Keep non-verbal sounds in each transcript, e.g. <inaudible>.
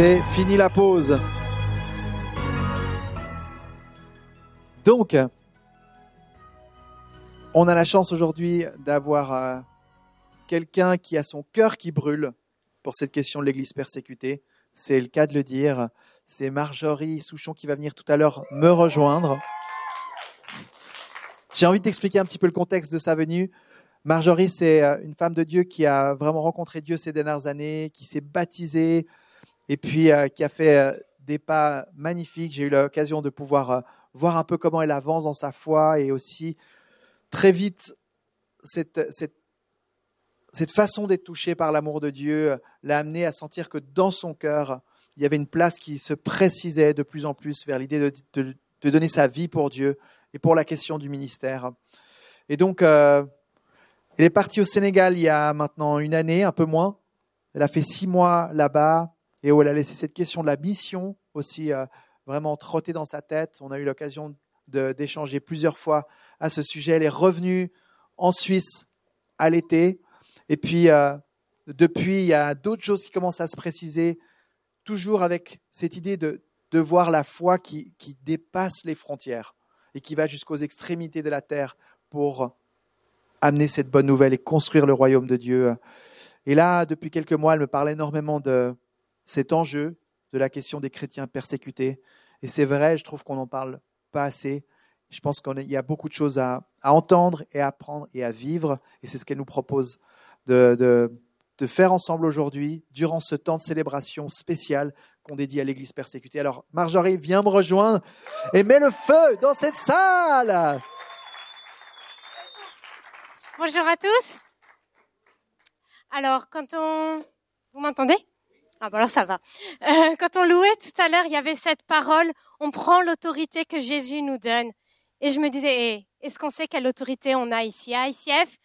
C'est fini la pause. Donc, on a la chance aujourd'hui d'avoir euh, quelqu'un qui a son cœur qui brûle pour cette question de l'Église persécutée. C'est le cas de le dire. C'est Marjorie Souchon qui va venir tout à l'heure me rejoindre. J'ai envie d'expliquer un petit peu le contexte de sa venue. Marjorie, c'est euh, une femme de Dieu qui a vraiment rencontré Dieu ces dernières années, qui s'est baptisée et puis euh, qui a fait euh, des pas magnifiques. J'ai eu l'occasion de pouvoir voir un peu comment elle avance dans sa foi et aussi très vite cette, cette, cette façon d'être touchée par l'amour de Dieu l'a amené à sentir que dans son cœur, il y avait une place qui se précisait de plus en plus vers l'idée de, de, de donner sa vie pour Dieu et pour la question du ministère. Et donc, euh, elle est partie au Sénégal il y a maintenant une année, un peu moins. Elle a fait six mois là-bas et où elle a laissé cette question de la mission aussi euh, vraiment trotter dans sa tête. On a eu l'occasion d'échanger plusieurs fois à ce sujet. Elle est revenue en Suisse à l'été. Et puis, euh, depuis, il y a d'autres choses qui commencent à se préciser, toujours avec cette idée de, de voir la foi qui, qui dépasse les frontières et qui va jusqu'aux extrémités de la terre pour amener cette bonne nouvelle et construire le royaume de Dieu. Et là, depuis quelques mois, elle me parle énormément de cet enjeu, de la question des chrétiens persécutés. Et c'est vrai, je trouve qu'on n'en parle pas assez. Je pense qu'il y a beaucoup de choses à, entendre et à apprendre et à vivre. Et c'est ce qu'elle nous propose de, de, faire ensemble aujourd'hui, durant ce temps de célébration spécial qu'on dédie à l'Église persécutée. Alors, Marjorie, viens me rejoindre et mets le feu dans cette salle. Bonjour à tous. Alors, quand on... Vous m'entendez? Ah, bon alors ça va. Euh, quand on louait tout à l'heure, il y avait cette parole, on prend l'autorité que Jésus nous donne. Et je me disais, hey, est-ce qu'on sait quelle autorité on a ici? À ICF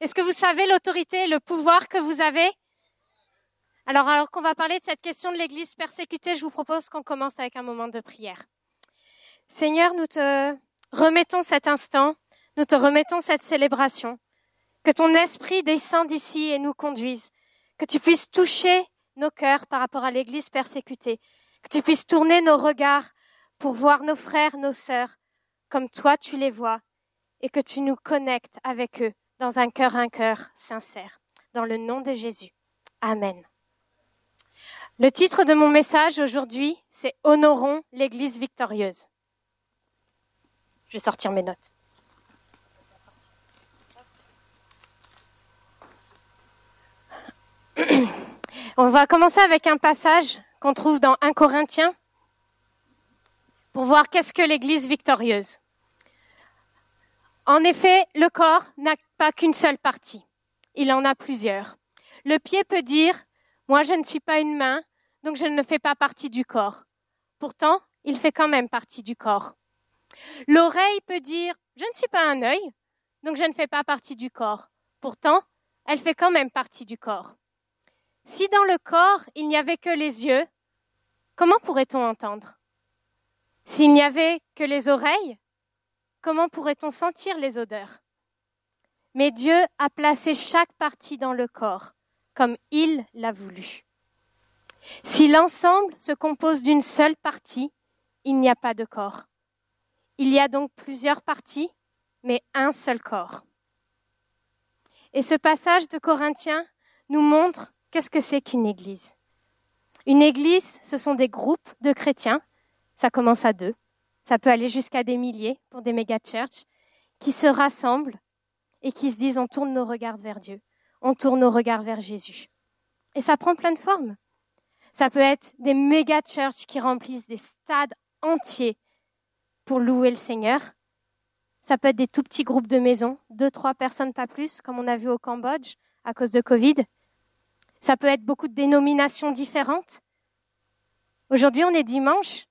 Est-ce que vous savez l'autorité, le pouvoir que vous avez? Alors, alors qu'on va parler de cette question de l'Église persécutée, je vous propose qu'on commence avec un moment de prière. Seigneur, nous te remettons cet instant nous te remettons cette célébration. Que ton esprit descende d'ici et nous conduise. Que tu puisses toucher nos cœurs par rapport à l'Église persécutée. Que tu puisses tourner nos regards pour voir nos frères, nos sœurs, comme toi tu les vois, et que tu nous connectes avec eux dans un cœur, un cœur sincère. Dans le nom de Jésus. Amen. Le titre de mon message aujourd'hui, c'est Honorons l'Église victorieuse. Je vais sortir mes notes. <clears throat> On va commencer avec un passage qu'on trouve dans 1 Corinthiens pour voir qu'est-ce que l'Église victorieuse. En effet, le corps n'a pas qu'une seule partie, il en a plusieurs. Le pied peut dire, moi je ne suis pas une main, donc je ne fais pas partie du corps. Pourtant, il fait quand même partie du corps. L'oreille peut dire, je ne suis pas un œil, donc je ne fais pas partie du corps. Pourtant, elle fait quand même partie du corps. Si dans le corps il n'y avait que les yeux, comment pourrait-on entendre? S'il n'y avait que les oreilles, comment pourrait-on sentir les odeurs? Mais Dieu a placé chaque partie dans le corps, comme il l'a voulu. Si l'ensemble se compose d'une seule partie, il n'y a pas de corps. Il y a donc plusieurs parties, mais un seul corps. Et ce passage de Corinthiens nous montre Qu'est-ce que c'est qu'une église? Une église, ce sont des groupes de chrétiens. Ça commence à deux. Ça peut aller jusqu'à des milliers pour des méga churches qui se rassemblent et qui se disent on tourne nos regards vers Dieu, on tourne nos regards vers Jésus. Et ça prend plein de formes. Ça peut être des méga churches qui remplissent des stades entiers pour louer le Seigneur. Ça peut être des tout petits groupes de maisons, deux, trois personnes, pas plus, comme on a vu au Cambodge à cause de Covid. Ça peut être beaucoup de dénominations différentes. Aujourd'hui, on est dimanche.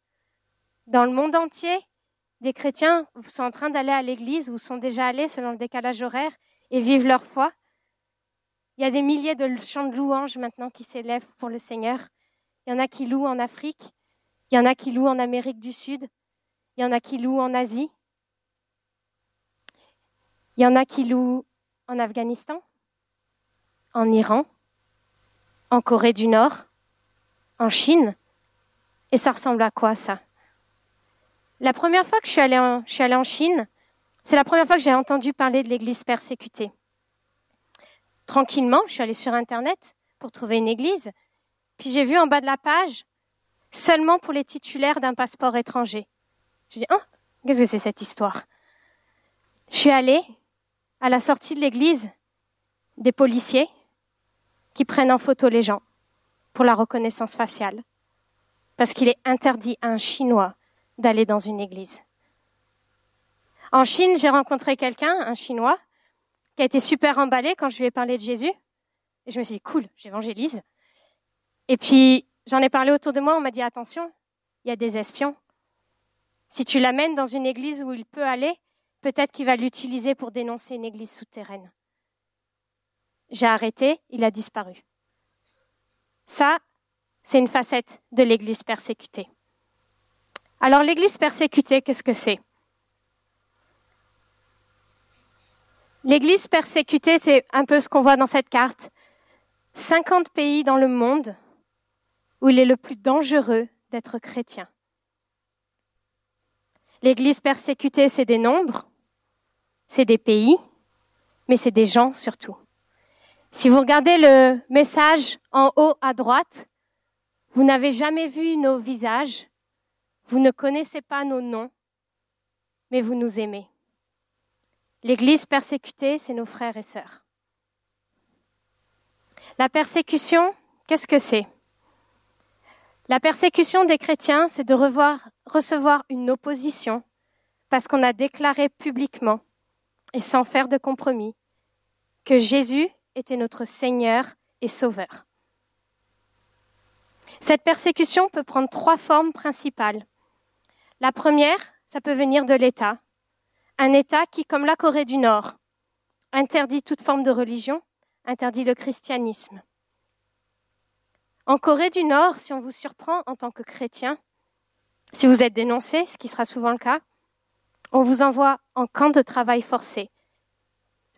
Dans le monde entier, des chrétiens sont en train d'aller à l'église ou sont déjà allés selon le décalage horaire et vivent leur foi. Il y a des milliers de chants de louanges maintenant qui s'élèvent pour le Seigneur. Il y en a qui louent en Afrique, il y en a qui louent en Amérique du Sud, il y en a qui louent en Asie, il y en a qui louent en Afghanistan, en Iran, en Corée du Nord, en Chine. Et ça ressemble à quoi ça? La première fois que je suis allée en, Chine, c'est la première fois que j'ai entendu parler de l'Église persécutée. Tranquillement, je suis allée sur Internet pour trouver une église, puis j'ai vu en bas de la page seulement pour les titulaires d'un passeport étranger. Je dis, oh, qu'est-ce que c'est cette histoire? Je suis allée à la sortie de l'église des policiers qui prennent en photo les gens pour la reconnaissance faciale, parce qu'il est interdit à un Chinois d'aller dans une église. En Chine, j'ai rencontré quelqu'un, un Chinois, qui a été super emballé quand je lui ai parlé de Jésus. Et je me suis dit, cool, j'évangélise. Et puis, j'en ai parlé autour de moi, on m'a dit, attention, il y a des espions. Si tu l'amènes dans une église où il peut aller, peut-être qu'il va l'utiliser pour dénoncer une église souterraine. J'ai arrêté, il a disparu. Ça, c'est une facette de l'église persécutée. Alors l'église persécutée, qu'est-ce que c'est? L'église persécutée, c'est un peu ce qu'on voit dans cette carte. 50 pays dans le monde où il est le plus dangereux d'être chrétien. L'église persécutée, c'est des nombres, c'est des pays, mais c'est des gens surtout. Si vous regardez le message en haut à droite, vous n'avez jamais vu nos visages, vous ne connaissez pas nos noms, mais vous nous aimez. L'Église persécutée, c'est nos frères et sœurs. La persécution, qu'est-ce que c'est? La persécution des chrétiens, c'est de recevoir une opposition parce qu'on a déclaré publiquement et sans faire de compromis que Jésus était notre Seigneur et Sauveur. Cette persécution peut prendre trois formes principales. La première, ça peut venir de l'État. Un État qui, comme la Corée du Nord, interdit toute forme de religion, interdit le christianisme. En Corée du Nord, si on vous surprend en tant que chrétien, si vous êtes dénoncé, ce qui sera souvent le cas, on vous envoie en camp de travail forcé,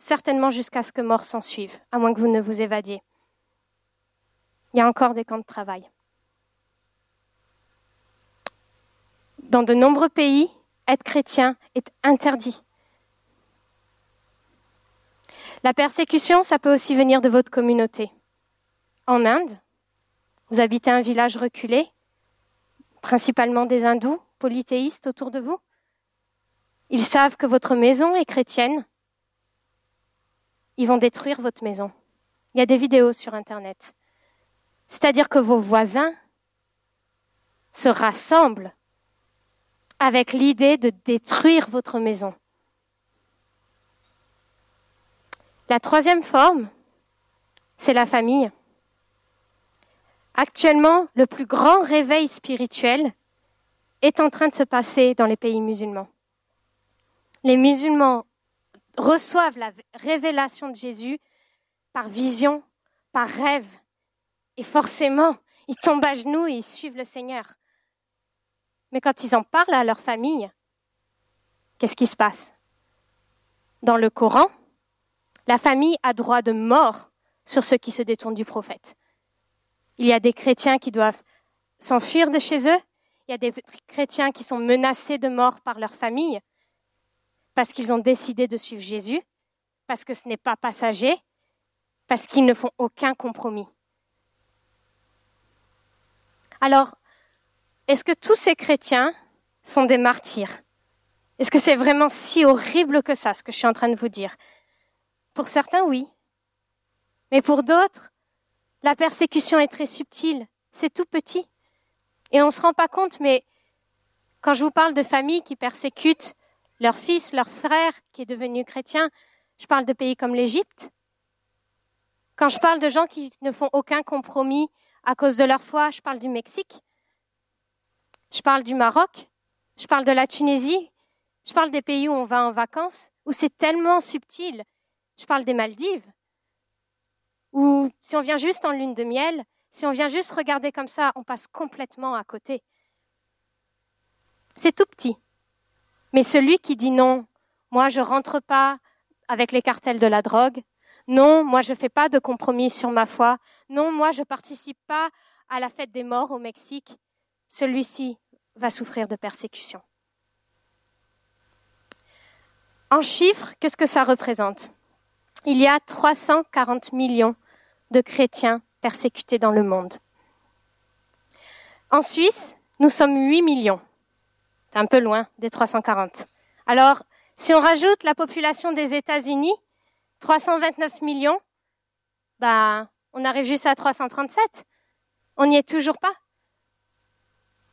certainement jusqu'à ce que mort s'en suive, à moins que vous ne vous évadiez. Il y a encore des camps de travail. Dans de nombreux pays, être chrétien est interdit. La persécution, ça peut aussi venir de votre communauté. En Inde, vous habitez un village reculé, principalement des hindous, polythéistes autour de vous. Ils savent que votre maison est chrétienne. Ils vont détruire votre maison. Il y a des vidéos sur Internet. C'est-à-dire que vos voisins se rassemblent avec l'idée de détruire votre maison. La troisième forme, c'est la famille. Actuellement, le plus grand réveil spirituel est en train de se passer dans les pays musulmans. Les musulmans reçoivent la révélation de Jésus par vision, par rêve. Et forcément, ils tombent à genoux et ils suivent le Seigneur. Mais quand ils en parlent à leur famille, qu'est-ce qui se passe? Dans le Coran, la famille a droit de mort sur ceux qui se détournent du prophète. Il y a des chrétiens qui doivent s'enfuir de chez eux, il y a des chrétiens qui sont menacés de mort par leur famille parce qu'ils ont décidé de suivre Jésus, parce que ce n'est pas passager, parce qu'ils ne font aucun compromis. Alors, est-ce que tous ces chrétiens sont des martyrs? Est-ce que c'est vraiment si horrible que ça, ce que je suis en train de vous dire? Pour certains, oui. Mais pour d'autres, la persécution est très subtile, c'est tout petit. Et on ne se rend pas compte, mais quand je vous parle de familles qui persécutent leur fils, leur frère qui est devenu chrétien, je parle de pays comme l'Égypte. Quand je parle de gens qui ne font aucun compromis à cause de leur foi, je parle du Mexique. Je parle du Maroc, je parle de la Tunisie, je parle des pays où on va en vacances, où c'est tellement subtil. Je parle des Maldives, où si on vient juste en lune de miel, si on vient juste regarder comme ça, on passe complètement à côté. C'est tout petit. Mais celui qui dit non, moi je rentre pas avec les cartels de la drogue, non, moi je ne fais pas de compromis sur ma foi, non, moi je participe pas à la fête des morts au Mexique, celui-ci va souffrir de persécution. En chiffres, qu'est-ce que ça représente? Il y a 340 millions de chrétiens persécutés dans le monde. En Suisse, nous sommes 8 millions. C'est un peu loin des 340. Alors, si on rajoute la population des États-Unis, 329 millions, bah, on arrive juste à 337. On n'y est toujours pas.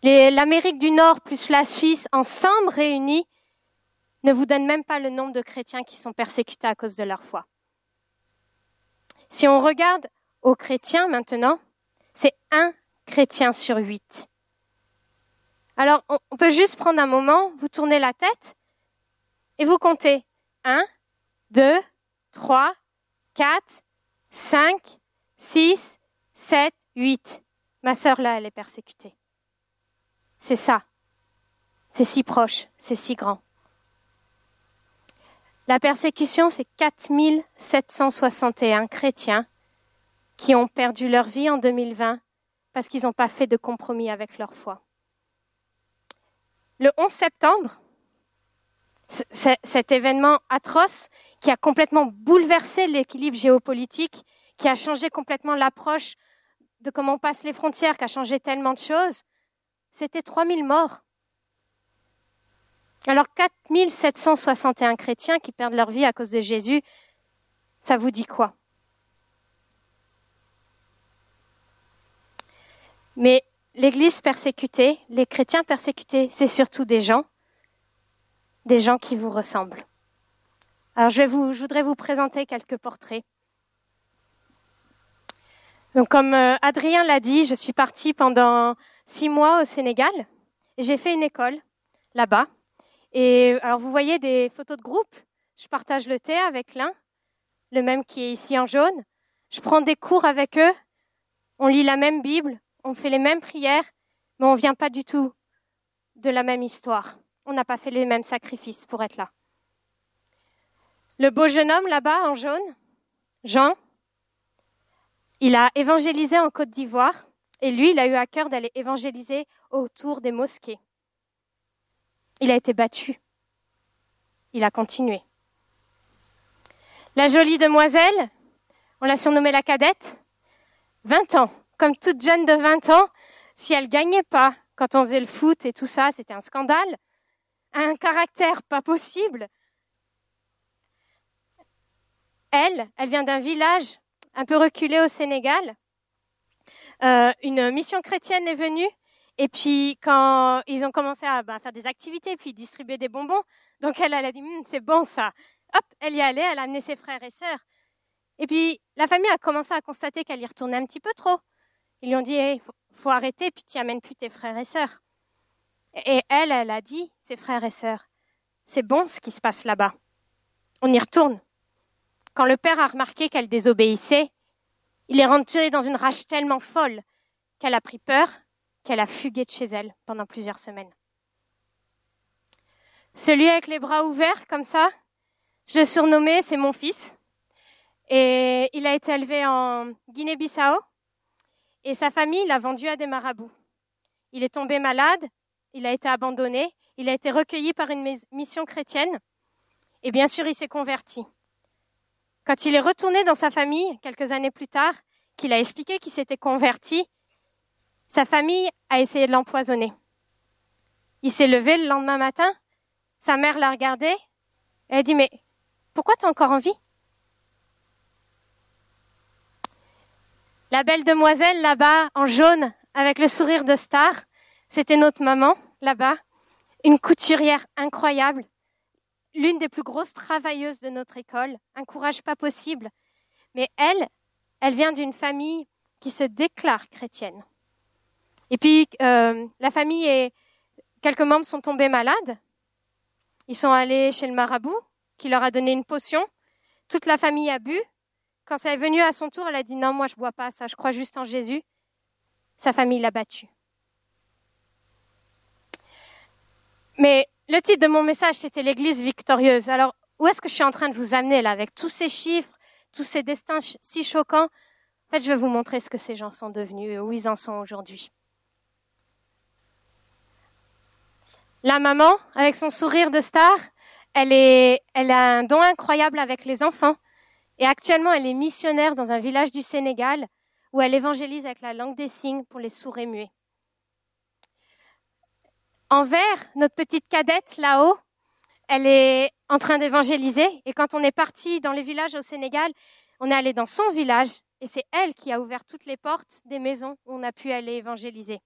L'Amérique du Nord plus la Suisse ensemble réunis ne vous donnent même pas le nombre de chrétiens qui sont persécutés à cause de leur foi. Si on regarde aux chrétiens maintenant, c'est un chrétien sur huit. Alors, on peut juste prendre un moment, vous tournez la tête et vous comptez 1, 2, 3, 4, 5, 6, 7, 8. Ma sœur là, elle est persécutée. C'est ça. C'est si proche, c'est si grand. La persécution, c'est 4761 chrétiens qui ont perdu leur vie en 2020 parce qu'ils n'ont pas fait de compromis avec leur foi. Le 11 septembre, cet événement atroce qui a complètement bouleversé l'équilibre géopolitique, qui a changé complètement l'approche de comment on passe les frontières, qui a changé tellement de choses, c'était 3000 morts. Alors 4761 chrétiens qui perdent leur vie à cause de Jésus, ça vous dit quoi? Mais l'Église persécutée, les chrétiens persécutés, c'est surtout des gens, des gens qui vous ressemblent. Alors je, voudrais vous présenter quelques portraits. Donc comme euh, Adrien l'a dit, je suis partie pendant six mois au Sénégal j'ai fait une école là-bas. Et alors vous voyez des photos de groupe. Je partage le thé avec l'un, le même qui est ici en jaune. Je prends des cours avec eux. On lit la même Bible on fait les mêmes prières, mais on ne vient pas du tout de la même histoire. On n'a pas fait les mêmes sacrifices pour être là. Le beau jeune homme là-bas en jaune, Jean, il a évangélisé en Côte d'Ivoire et lui, il a eu à cœur d'aller évangéliser autour des mosquées. Il a été battu. Il a continué. La jolie demoiselle, on l'a surnommée la cadette, 20 ans comme toute jeune de 20 ans, si elle gagnait pas quand on faisait le foot et tout ça, c'était un scandale. Un caractère pas possible. Elle, elle vient d'un village un peu reculé au Sénégal. Euh, une mission chrétienne est venue et puis quand ils ont commencé à bah, faire des activités puis distribuer des bonbons, donc elle, elle a dit hum, c'est bon ça. Hop, elle y allait, elle a amené ses frères et sœurs. Et puis la famille a commencé à constater qu'elle y retournait un petit peu trop. Ils lui ont dit, faut, arrêter, puis tu amènes plus tes frères et sœurs. Et elle, elle a dit, ses frères et sœurs, c'est bon ce qui se passe là-bas. On y retourne. Quand le père a remarqué qu'elle désobéissait, il est rentré dans une rage tellement folle qu'elle a pris peur, qu'elle a fugué de chez elle pendant plusieurs semaines. Celui avec les bras ouverts comme ça, je l'ai surnommé, c'est mon fils. Et il a été élevé en Guinée-Bissau. Et sa famille l'a vendu à des marabouts. Il est tombé malade, il a été abandonné, il a été recueilli par une mission chrétienne, et bien sûr, il s'est converti. Quand il est retourné dans sa famille, quelques années plus tard, qu'il a expliqué qu'il s'était converti, sa famille a essayé de l'empoisonner. Il s'est levé le lendemain matin, sa mère l'a regardé, elle a dit, mais pourquoi tu es encore en vie La belle demoiselle là-bas, en jaune, avec le sourire de star, c'était notre maman là-bas, une couturière incroyable, l'une des plus grosses travailleuses de notre école, un courage pas possible. Mais elle, elle vient d'une famille qui se déclare chrétienne. Et puis, euh, la famille et quelques membres sont tombés malades. Ils sont allés chez le marabout, qui leur a donné une potion. Toute la famille a bu, quand ça est venu à son tour, elle a dit non, moi je bois pas ça, je crois juste en Jésus. Sa famille l'a battu. Mais le titre de mon message, c'était l'Église victorieuse. Alors, où est-ce que je suis en train de vous amener là, avec tous ces chiffres, tous ces destins si choquants? En fait, je vais vous montrer ce que ces gens sont devenus et où ils en sont aujourd'hui. La maman, avec son sourire de star, elle, est, elle a un don incroyable avec les enfants. Et actuellement, elle est missionnaire dans un village du Sénégal où elle évangélise avec la langue des signes pour les sourds et muets. En vert, notre petite cadette là-haut, elle est en train d'évangéliser. Et quand on est parti dans les villages au Sénégal, on est allé dans son village et c'est elle qui a ouvert toutes les portes des maisons où on a pu aller évangéliser.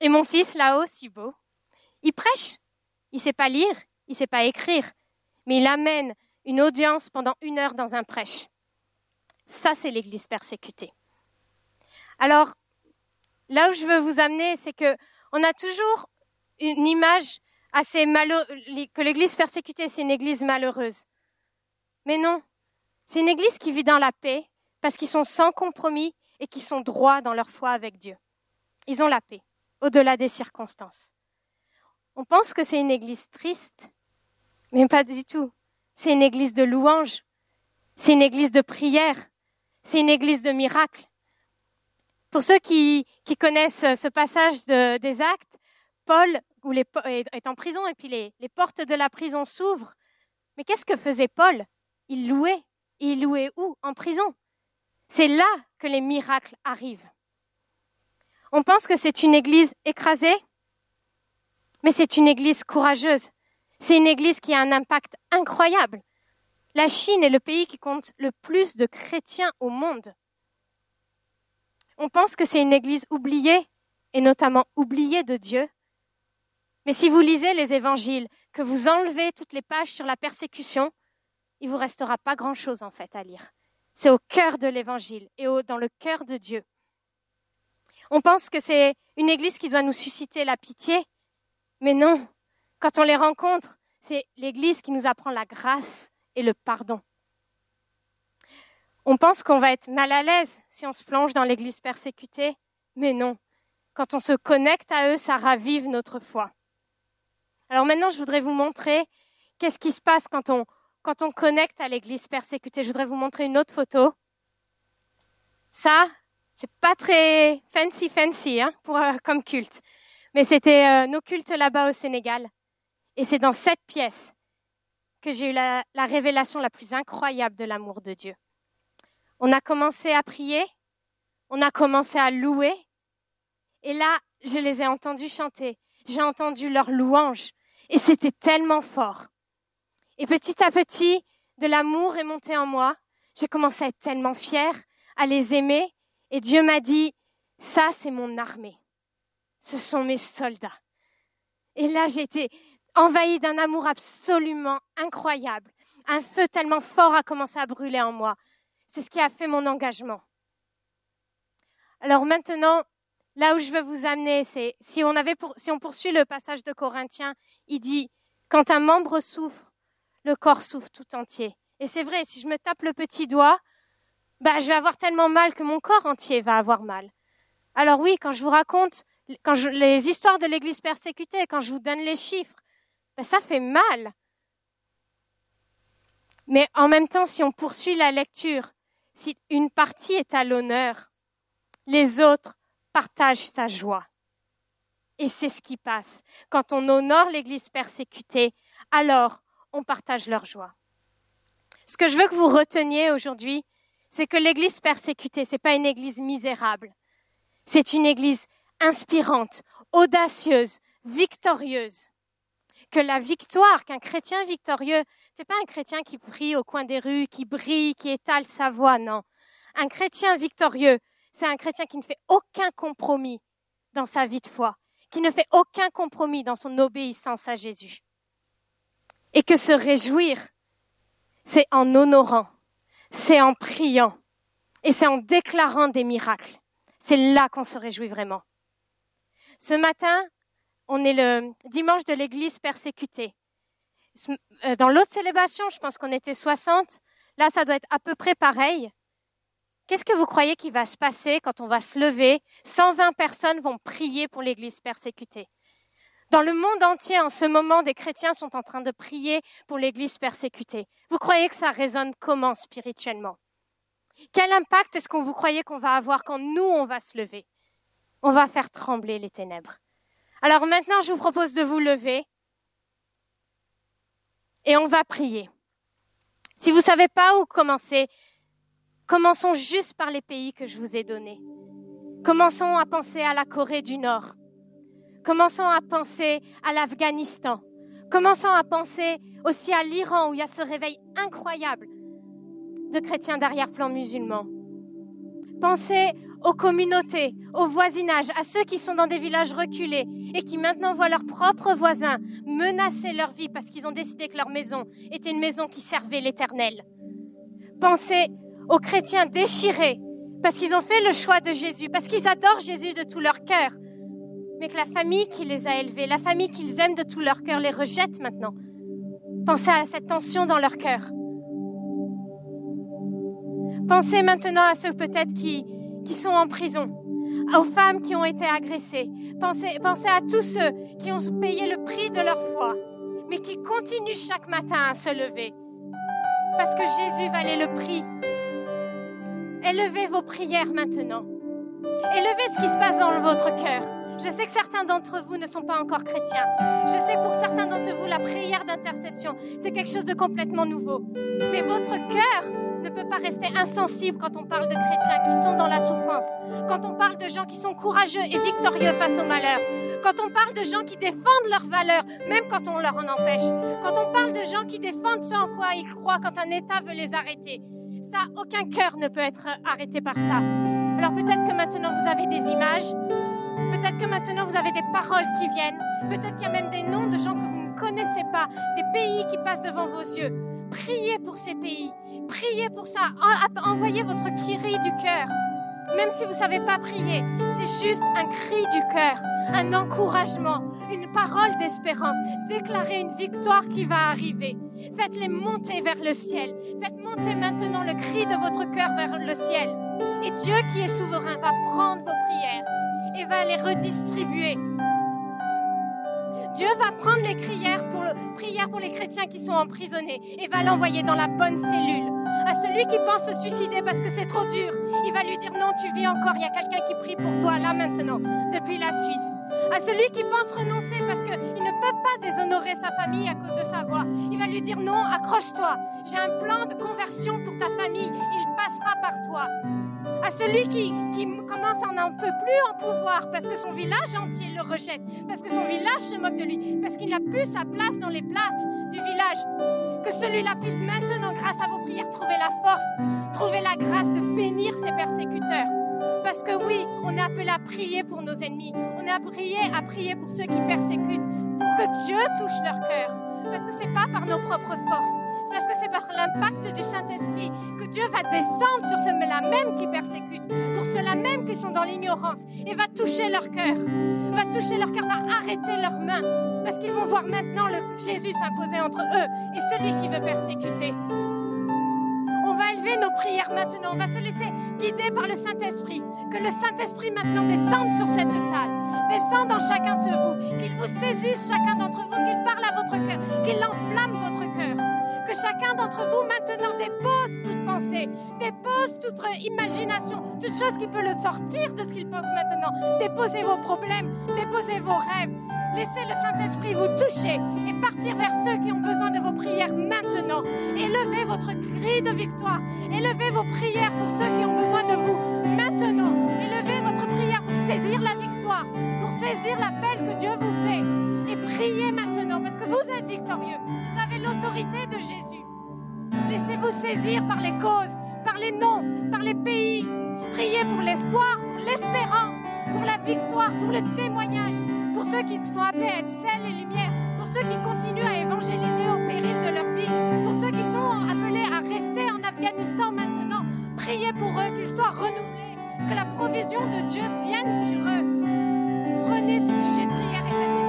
Et mon fils là-haut, si beau, il prêche. Il sait pas lire, il sait pas écrire, mais il amène une audience pendant une heure dans un prêche. Ça, c'est l'Église persécutée. Alors, là où je veux vous amener, c'est que on a toujours une image assez malheureuse, que l'Église persécutée, c'est une Église malheureuse. Mais non, c'est une Église qui vit dans la paix parce qu'ils sont sans compromis et qui sont droits dans leur foi avec Dieu. Ils ont la paix, au-delà des circonstances. On pense que c'est une Église triste, mais pas du tout. C'est une Église de louange, c'est une Église de prière, c'est une Église de miracle. Pour ceux qui, connaissent ce passage des actes, Paul est en prison et puis les, les portes de la prison s'ouvrent. Mais qu'est-ce que faisait Paul? Il louait. Il louait où? En prison. C'est là que les miracles arrivent. On pense que c'est une église écrasée, mais c'est une église courageuse. C'est une église qui a un impact incroyable. La Chine est le pays qui compte le plus de chrétiens au monde. On pense que c'est une église oubliée, et notamment oubliée de Dieu, mais si vous lisez les évangiles, que vous enlevez toutes les pages sur la persécution, il vous restera pas grand-chose en fait à lire. C'est au cœur de l'évangile et dans le cœur de Dieu. On pense que c'est une église qui doit nous susciter la pitié, mais non. Quand on les rencontre, c'est l'église qui nous apprend la grâce et le pardon. On pense qu'on va être mal à l'aise si on se plonge dans l'église persécutée, mais non. Quand on se connecte à eux, ça ravive notre foi. Alors maintenant, je voudrais vous montrer qu'est-ce qui se passe quand on, connecte à l'église persécutée. Je voudrais vous montrer une autre photo. Ça, c'est pas très fancy fancy hein, euh, comme culte, mais c'était euh, nos cultes là-bas au Sénégal. Et c'est dans cette pièce que j'ai eu la, la révélation la plus incroyable de l'amour de Dieu. On a commencé à prier, on a commencé à louer, et là, je les ai entendus chanter, j'ai entendu leurs louanges, et c'était tellement fort. Et petit à petit, de l'amour est monté en moi. J'ai commencé à être tellement fière, à les aimer. Et Dieu m'a dit, ça, c'est mon armée. Ce sont mes soldats. Et là, j'ai été envahie d'un amour absolument incroyable. Un feu tellement fort a commencé à brûler en moi. C'est ce qui a fait mon engagement. Alors maintenant, là où je veux vous amener, c'est si on, avait si on poursuit le passage de Corinthiens, il dit quand un membre souffre, le corps souffre tout entier. Et c'est vrai, si je me tape le petit doigt, bah, je vais avoir tellement mal que mon corps entier va avoir mal. Alors oui, quand je vous raconte quand les histoires de l'Église persécutée, quand je vous donne les chiffres, bah, ça fait mal. Mais en même temps, si on poursuit la lecture, si une partie est à l'honneur, les autres partage sa joie. Et c'est ce qui passe. Quand on honore l'Église persécutée, alors on partage leur joie. Ce que je veux que vous reteniez aujourd'hui, c'est que l'Église persécutée, ce n'est pas une Église misérable. C'est une Église inspirante, audacieuse, victorieuse. Que la victoire, qu'un chrétien victorieux, ce n'est pas un chrétien qui prie au coin des rues, qui brille, qui étale sa voix, non. Un chrétien victorieux, c'est un chrétien qui ne fait aucun compromis dans sa vie de foi, qui ne fait aucun compromis dans son obéissance à Jésus. Et que se réjouir, c'est en honorant, c'est en priant, et c'est en déclarant des miracles. C'est là qu'on se réjouit vraiment. Ce matin, on est le dimanche de l'église persécutée. Euh, dans l'autre célébration, je pense qu'on était 60. Là, ça doit être à peu près pareil. Qu'est-ce que vous croyez qui va se passer quand on va se lever? 120 personnes vont prier pour l'Église persécutée. Dans le monde entier, en ce moment, des chrétiens sont en train de prier pour l'Église persécutée. Vous croyez que ça résonne comment spirituellement? Quel impact est-ce qu'on vous croyez qu'on va avoir quand nous, on va se lever? On va faire trembler les ténèbres. Alors maintenant, je vous propose de vous lever et on va prier. Si vous ne savez pas où commencer, commençons juste par les pays que je vous ai donnés. Commençons à penser à la Corée du Nord. Commençons à penser à l'Afghanistan. Commençons à penser aussi à l'Iran où il y a ce réveil incroyable de chrétiens d'arrière-plan musulmans. Pensez aux communautés, au voisinage, à ceux qui sont dans des villages reculés et qui maintenant voient leurs propres voisins menacer leur vie parce qu'ils ont décidé que leur maison était une maison qui servait l'Éternel. Pensez aux chrétiens déchirés parce qu'ils ont fait le choix de Jésus, parce qu'ils adorent Jésus de tout leur cœur, mais que la famille qui les a élevés, la famille qu'ils aiment de tout leur cœur, les rejette maintenant. Pensez à cette tension dans leur cœur. Pensez maintenant à ceux peut-être qui, qui sont en prison, aux femmes qui ont été agressées. Pensez, pensez à tous ceux qui ont payé le prix de leur foi, mais qui continuent chaque matin à se lever. Parce que Jésus valait le prix. Élevez vos prières maintenant. Élevez ce qui se passe dans votre cœur. Je sais que certains d'entre vous ne sont pas encore chrétiens. Je sais que pour certains d'entre vous, la prière d'intercession, c'est quelque chose de complètement nouveau. Mais votre cœur ne peut pas rester insensible quand on parle de chrétiens qui sont dans la souffrance, quand on parle de gens qui sont courageux et victorieux face au malheur, quand on parle de gens qui défendent leurs valeurs, même quand on leur en empêche, quand on parle de gens qui défendent ce en quoi ils croient quand un État veut les arrêter. Ça, aucun cœur ne peut être arrêté par ça. Alors peut-être que maintenant vous avez des images, peut-être que maintenant vous avez des paroles qui viennent, peut-être qu'il y a même des noms de gens que vous ne connaissez pas, des pays qui passent devant vos yeux. Priez pour ces pays. Priez pour ça. Envoyez votre cri du cœur. Même si vous ne savez pas prier, c'est juste un cri du cœur, un encouragement, une parole d'espérance. Déclarez une victoire qui va arriver. Faites-les monter vers le ciel. Faites monter maintenant le cri de votre cœur vers le ciel. Et Dieu qui est souverain va prendre vos prières et va les redistribuer. Dieu va prendre les prières pour, prières pour les chrétiens qui sont emprisonnés et va l'envoyer dans la bonne cellule. À celui qui pense se suicider parce que c'est trop dur, il va lui dire non, tu vis encore, il y a quelqu'un qui prie pour toi là maintenant, depuis la Suisse. À celui qui pense renoncer parce qu'il ne peut pas déshonorer sa famille à cause de sa voix, il va lui dire non, accroche-toi, j'ai un plan de conversion pour ta famille, il passera par toi à celui qui, commence à n'en peut plus en pouvoir parce que son village entier le rejette, parce que son village se moque de lui, parce qu'il n'a plus sa place dans les places du village. Que celui-là puisse maintenant, grâce à vos prières, trouver la force, trouver la grâce de bénir ses persécuteurs. Parce que oui, on est appelé à prier pour nos ennemis, on est appelé à prier pour ceux qui persécutent, pour que Dieu touche leur cœur. Parce que ce n'est pas par nos propres forces, parce que c'est par l'impact du Saint-Esprit que Dieu va descendre sur ceux-là même qui persécutent, pour ceux-là même qui sont dans l'ignorance, et va toucher leur cœur, va toucher leur cœur, va arrêter leurs mains, parce qu'ils vont voir maintenant le Jésus s'imposer entre eux et celui qui veut persécuter. On va élever nos prières maintenant, on va se laisser guider par le Saint-Esprit, que le Saint-Esprit maintenant descende sur cette salle, descende dans chacun de vous, qu'il vous saisisse chacun d'entre vous, qu'il parle à votre cœur, qu'il enflamme votre cœur que chacun d'entre vous maintenant dépose toute pensée, dépose toute imagination, toute chose qui peut le sortir de ce qu'il pense maintenant. Déposez vos problèmes, déposez vos rêves. Laissez le Saint-Esprit vous toucher et partir vers ceux qui ont besoin de vos prières maintenant. Élevez votre cri de victoire. Élevez vos prières pour ceux qui ont besoin de vous maintenant. Élevez votre prière pour saisir la victoire, pour saisir l'appel que Dieu vous fait. Et priez maintenant vous êtes victorieux. Vous avez l'autorité de Jésus. Laissez-vous saisir par les causes, par les noms, par les pays. Priez pour l'espoir, pour l'espérance, pour la victoire, pour le témoignage, pour ceux qui sont appelés à être sel et lumière, pour ceux qui continuent à évangéliser au péril de leur vie, pour ceux qui sont appelés à rester en Afghanistan maintenant. Priez pour eux, qu'ils soient renouvelés, que la provision de Dieu vienne sur eux. Prenez ces sujets de prière et